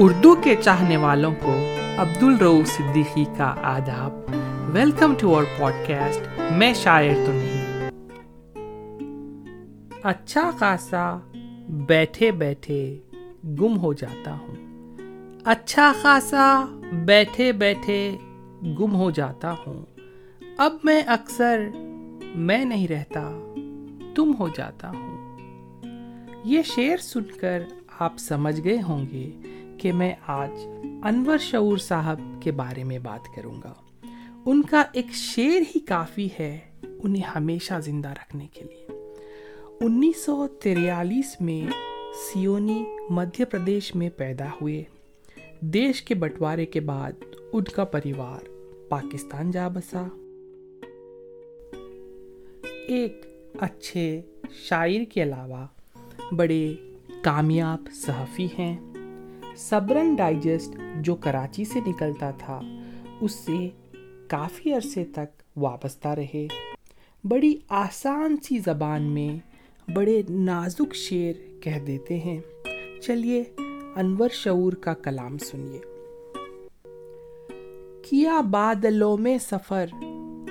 اردو کے چاہنے والوں کو عبد الرو صدیقی کا آداب۔ ویلکم ٹو اور پوڈ کاسٹ میں شاعر تو نہیں۔ اچھا خاصا بیٹھے بیٹھے گم ہو جاتا ہوں۔ اچھا خاصا بیٹھے بیٹھے گم ہو جاتا ہوں۔ اب میں اکثر میں نہیں رہتا، تم ہو جاتا ہوں۔ یہ شعر سن کر آپ سمجھ گئے ہوں گے کہ میں آج انور شعور صاحب کے بارے میں بات کروں گا۔ ان کا ایک شعر ہی کافی ہے انہیں ہمیشہ زندہ رکھنے کے لیے۔ انیس سو تریالیس میں سیونی مدھیہ پردیش میں پیدا ہوئے۔ دیش کے بٹوارے کے بعد ان کا پریوار پاکستان جا بسا۔ ایک اچھے شاعر کے علاوہ بڑے کامیاب صحافی ہیں۔ صبرن ڈائجسٹ جو کراچی سے نکلتا تھا، اس سے کافی عرصے تک وابستہ رہے۔ بڑی آسان سی زبان میں بڑے نازک شعر کہہ دیتے ہیں۔ چلیے، انور شعور کا کلام سنیے۔ کیا بادلوں میں سفر،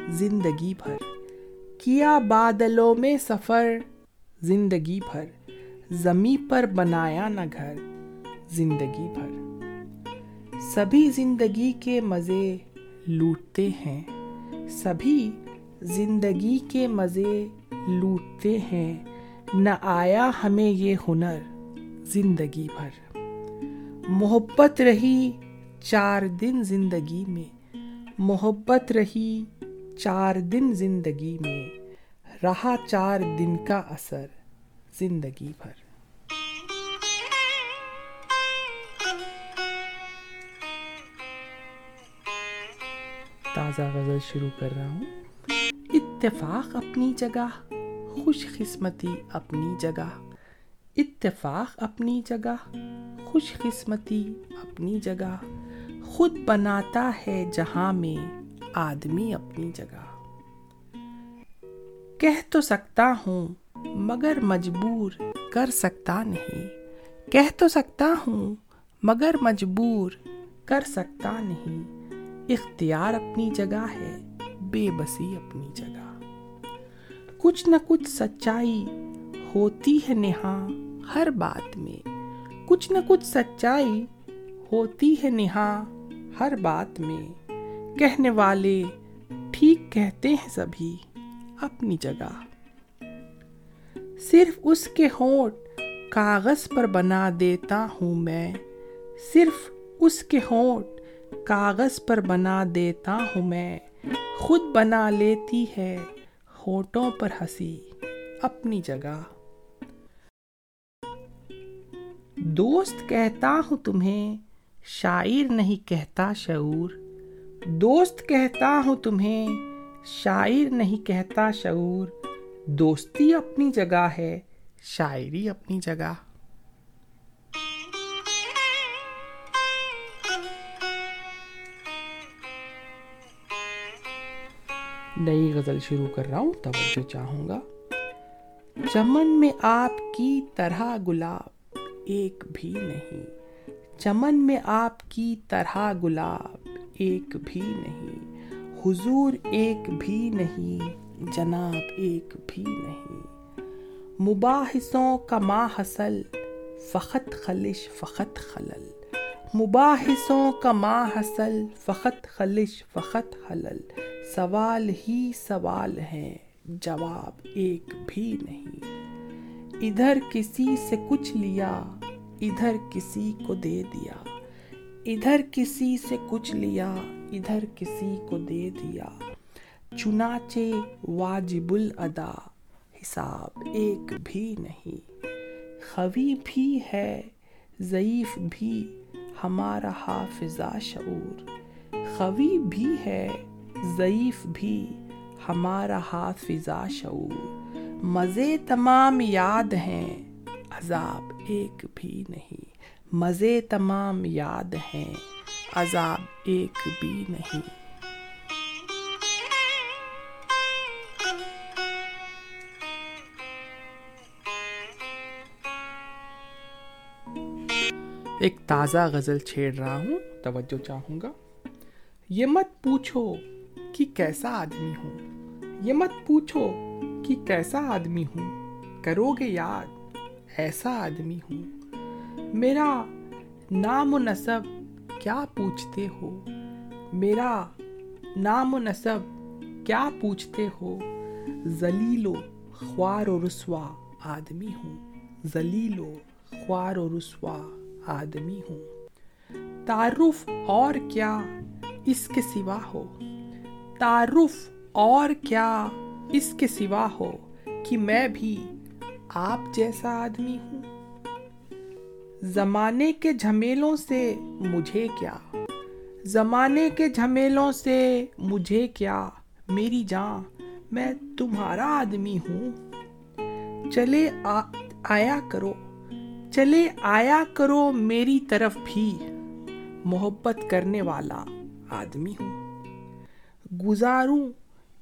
زندگی بھر۔ کیا بادلوں میں سفر، زندگی بھر۔ زمیں پر بنایا نہ گھر۔ زندگی بھر۔ سبھی زندگی کے مزے لوٹتے ہیں۔ سبھی زندگی کے مزے لوٹتے ہیں۔ نہ آیا ہمیں یہ ہنر زندگی بھر۔ محبت رہی چار دن زندگی میں۔ محبت رہی چار دن زندگی میں۔ رہا چار دن کا اثر زندگی بھر۔ تازہ غزل شروع کر رہا ہوں۔ اتفاق اپنی جگہ، خوش قسمتی اپنی جگہ۔ اتفاق اپنی جگہ، خوش قسمتی اپنی جگہ۔ خود بناتا ہے جہاں میں آدمی اپنی جگہ۔ کہہ تو سکتا ہوں، مگر مجبور کر سکتا نہیں۔ کہہ تو سکتا ہوں، مگر مجبور کر سکتا نہیں۔ اختیار اپنی جگہ ہے، بے بسی اپنی جگہ۔ کچھ نہ کچھ سچائی ہوتی ہے نہا ہر بات میں۔ کچھ نہ کچھ سچائی ہوتی ہے نہا ہر بات میں۔ کہنے والے ٹھیک کہتے ہیں سبھی اپنی جگہ۔ صرف اس کے ہونٹ کاغذ پر بنا دیتا ہوں میں۔ صرف اس کے ہونٹ کاغذ پر بنا دیتا ہوں میں، خود بنا لیتی ہے ہوٹوں پر ہنسی اپنی جگہ۔ دوست کہتا ہوں تمہیں، شاعر نہیں کہتا شعور۔ دوست کہتا ہوں تمہیں، شاعر نہیں کہتا شعور۔ دوستی اپنی جگہ ہے، شاعری اپنی جگہ۔ نئی غزل شروع کر رہا ہوں، توجہ چاہوں گا۔ چمن میں آپ کی طرح گلاب ایک بھی نہیں۔ چمن میں آپ کی طرح گلاب ایک بھی نہیں۔ حضور ایک بھی نہیں، جناب ایک بھی نہیں۔ مباحثوں کا ما حصل فقط خلش، فقط خلل۔ مباحثوں کا ما حصل، فقط خلش، فقط خلل سوال ہی سوال ہیں، جواب ایک بھی نہیں۔ ادھر کسی سے کچھ لیا، ادھر کسی کو دے دیا۔ ادھر کسی سے کچھ لیا، ادھر کسی کو دے دیا۔ چنانچہ واجب الادا، حساب ایک بھی نہیں۔ خوی بھی ہے، ضعیف بھی ہمارا حافظہ شعور۔ خوی بھی ہے، ضعیف بھی ہمارا حافظہ شعور۔ مزے تمام یاد ہیں، عذاب ایک بھی نہیں۔ مزے تمام یاد ہیں، عذاب ایک بھی نہیں۔ ایک تازہ غزل چھیڑ رہا ہوں، توجہ چاہوں گا۔ یہ مت پوچھو کہ کیسا آدمی ہوں۔ یہ مت پوچھو کہ کیسا آدمی ہوں۔ کرو گے یاد، ایسا آدمی ہوں۔ میرا نام و نصب کیا پوچھتے ہو؟ میرا نام و نصب کیا پوچھتے ہو؟ ذلیل و خوار و رسوا آدمی ہوں۔ ذلیل و خوار و رسوا آدمی ہوں۔ تعارف اور کیا اس کے سوا ہو؟ تعارف اور کیا اس کے سوا ہو کہ میں بھی آپ جیسا آدمی ہوں؟ زمانے کے جھمیلوں سے مجھے کیا؟ زمانے کے جھمیلوں سے مجھے کیا؟ میری جان، میں تمہارا آدمی ہوں۔ چلے آ... آیا کرو۔ چلے آیا کرو میری طرف بھی۔ محبت کرنے والا آدمی ہوں۔ گزاروں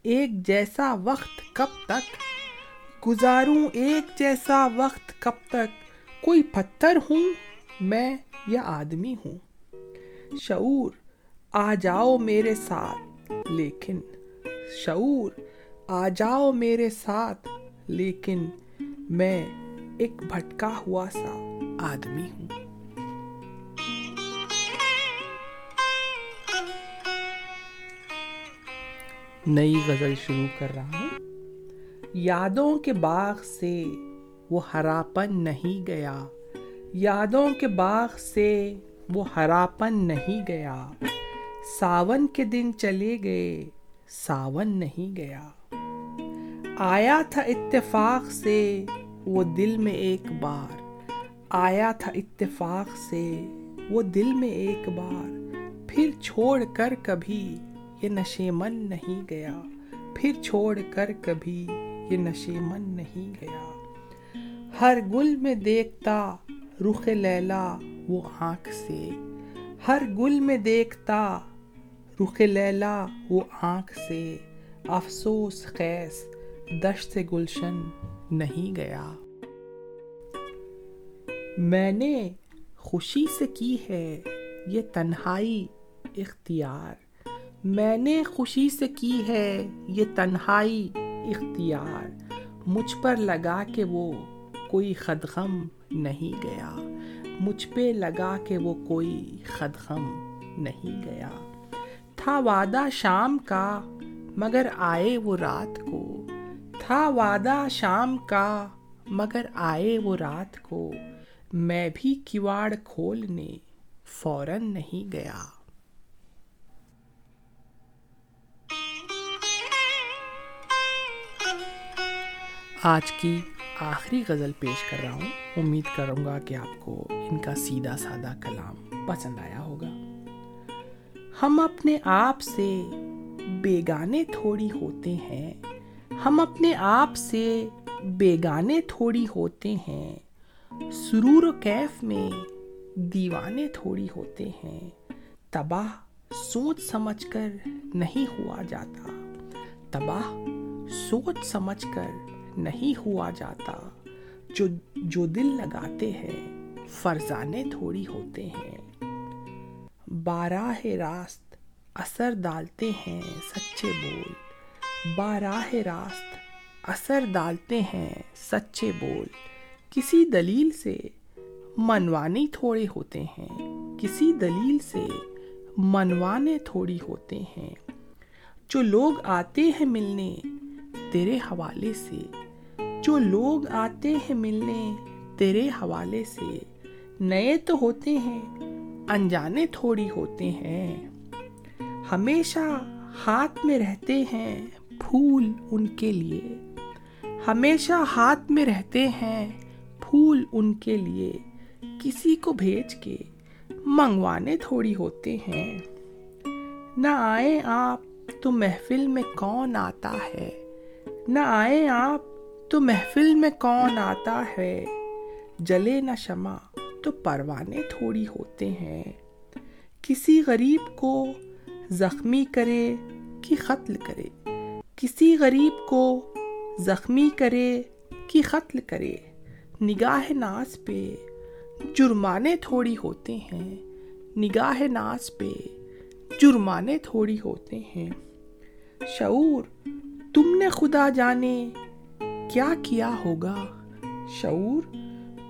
ایک جیسا وقت کب تک؟ گزاروں ایک جیسا وقت کب تک؟ کوئی پتھر ہوں میں یا آدمی ہوں؟ شعور، آ جاؤ میرے ساتھ۔ لیکن شعور، آ جاؤ میرے ساتھ۔ لیکن میں ایک بھٹکا ہوا سا آدمی ہوں۔ نئی غزل شروع کر رہا ہوں۔ یادوں کے باغ سے وہ ہراپن نہیں گیا۔ یادوں کے باغ سے وہ ہراپن نہیں گیا۔ ساون کے دن چلے گئے، ساون نہیں گیا۔ آیا تھا اتفاق سے وہ دل میں ایک بار آیا تھا اتفاق سے، وہ دل میں ایک بار پھر چھوڑ کر کبھی یہ نشے من نہیں گیا۔ پھر چھوڑ کر کبھی یہ نشے من نہیں گیا۔ ہر گل میں دیکھتا رخ لیلا وہ آنکھ سے۔ ہر گل میں دیکھتا رخ لیلا وہ آنکھ سے۔ افسوس خیس دشت گلشن نہیں گیا۔ میں نے خوشی سے کی ہے یہ تنہائی اختیار۔ میں نے خوشی سے کی ہے یہ تنہائی اختیار۔ مجھ پر لگا کہ وہ کوئی خدغم نہیں گیا۔ مجھ پہ لگا کہ وہ کوئی خدغم نہیں گیا۔ تھا وعدہ شام کا، مگر آئے وہ رات کو۔ تھا وعدہ شام کا، مگر آئے وہ رات کو، میں بھی کواڑ کھولنے فوراً نہیں گیا۔ آج کی آخری غزل پیش کر رہا ہوں۔ امید کروں گا کہ آپ کو ان کا سیدھا سادہ کلام پسند آیا ہوگا۔ ہم اپنے آپ سے بیگانے تھوڑی ہوتے ہیں ہم اپنے آپ سے بیگانے تھوڑی ہوتے ہیں۔ سرور و کیف میں دیوانے تھوڑی ہوتے ہیں۔ تباہ سوچ سمجھ کر نہیں ہوا جاتا۔ تباہ سوچ سمجھ کر نہیں ہوا جاتا۔ جو جو دل لگاتے ہیں، فرزانے تھوڑی ہوتے ہیں۔ باراہ راست اثر ڈالتے ہیں سچے بول۔ باراہ راست اثر ڈالتے ہیں سچے بول۔ کسی دلیل سے منوانے تھوڑے ہوتے ہیں۔ کسی دلیل سے منوانے تھوڑی ہوتے ہیں۔ جو لوگ آتے ہیں ملنے تیرے حوالے سے۔ جو لوگ آتے ہیں ملنے تیرے حوالے سے۔ نئے تو ہوتے ہیں، انجانے تھوڑی ہوتے ہیں۔ ہمیشہ ہاتھ میں رہتے ہیں پھول ان کے لیے۔ ہمیشہ ہاتھ میں رہتے ہیں پھول ان کے لیے۔ کسی کو بھیج کے منگوانے تھوڑی ہوتے ہیں۔ نہ آئے آپ تو محفل میں کون آتا ہے۔ نہ آئے آپ تو محفل میں کون آتا ہے۔ جلے نہ شمع تو پروانے تھوڑی ہوتے ہیں۔ کسی غریب کو زخمی کرے کہ قتل کرے۔ کسی غریب کو زخمی کرے کہ قتل کرے، نگاہ ناز پہ جرمانے تھوڑی ہوتے ہیں، نگاہ ناز پہ جرمانے تھوڑی ہوتے ہیں۔ شعور، تم نے خدا جانے کیا کیا ہوگا۔ شعور،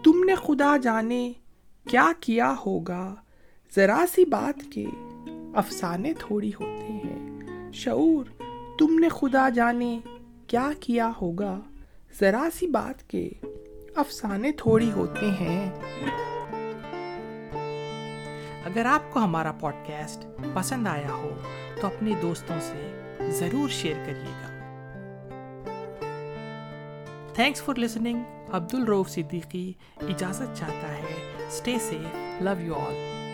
تم نے خدا جانے کیا کیا ہوگا۔ ذرا سی بات کے افسانے تھوڑی ہوتے ہیں۔ شعور تم نے خدا جانے کیا کیا ہوگا؟ ذرا سی بات کے افسانے تھوڑی ہوتے ہیں۔ اگر آپ کو ہمارا پوڈ کاسٹ پسند آیا ہو، تو اپنے دوستوں سے ضرور شیئر کریے گا۔ تھینکس فار لسننگ عبد الروف صدیقی اجازت چاہتا ہے۔ Stay safe love you all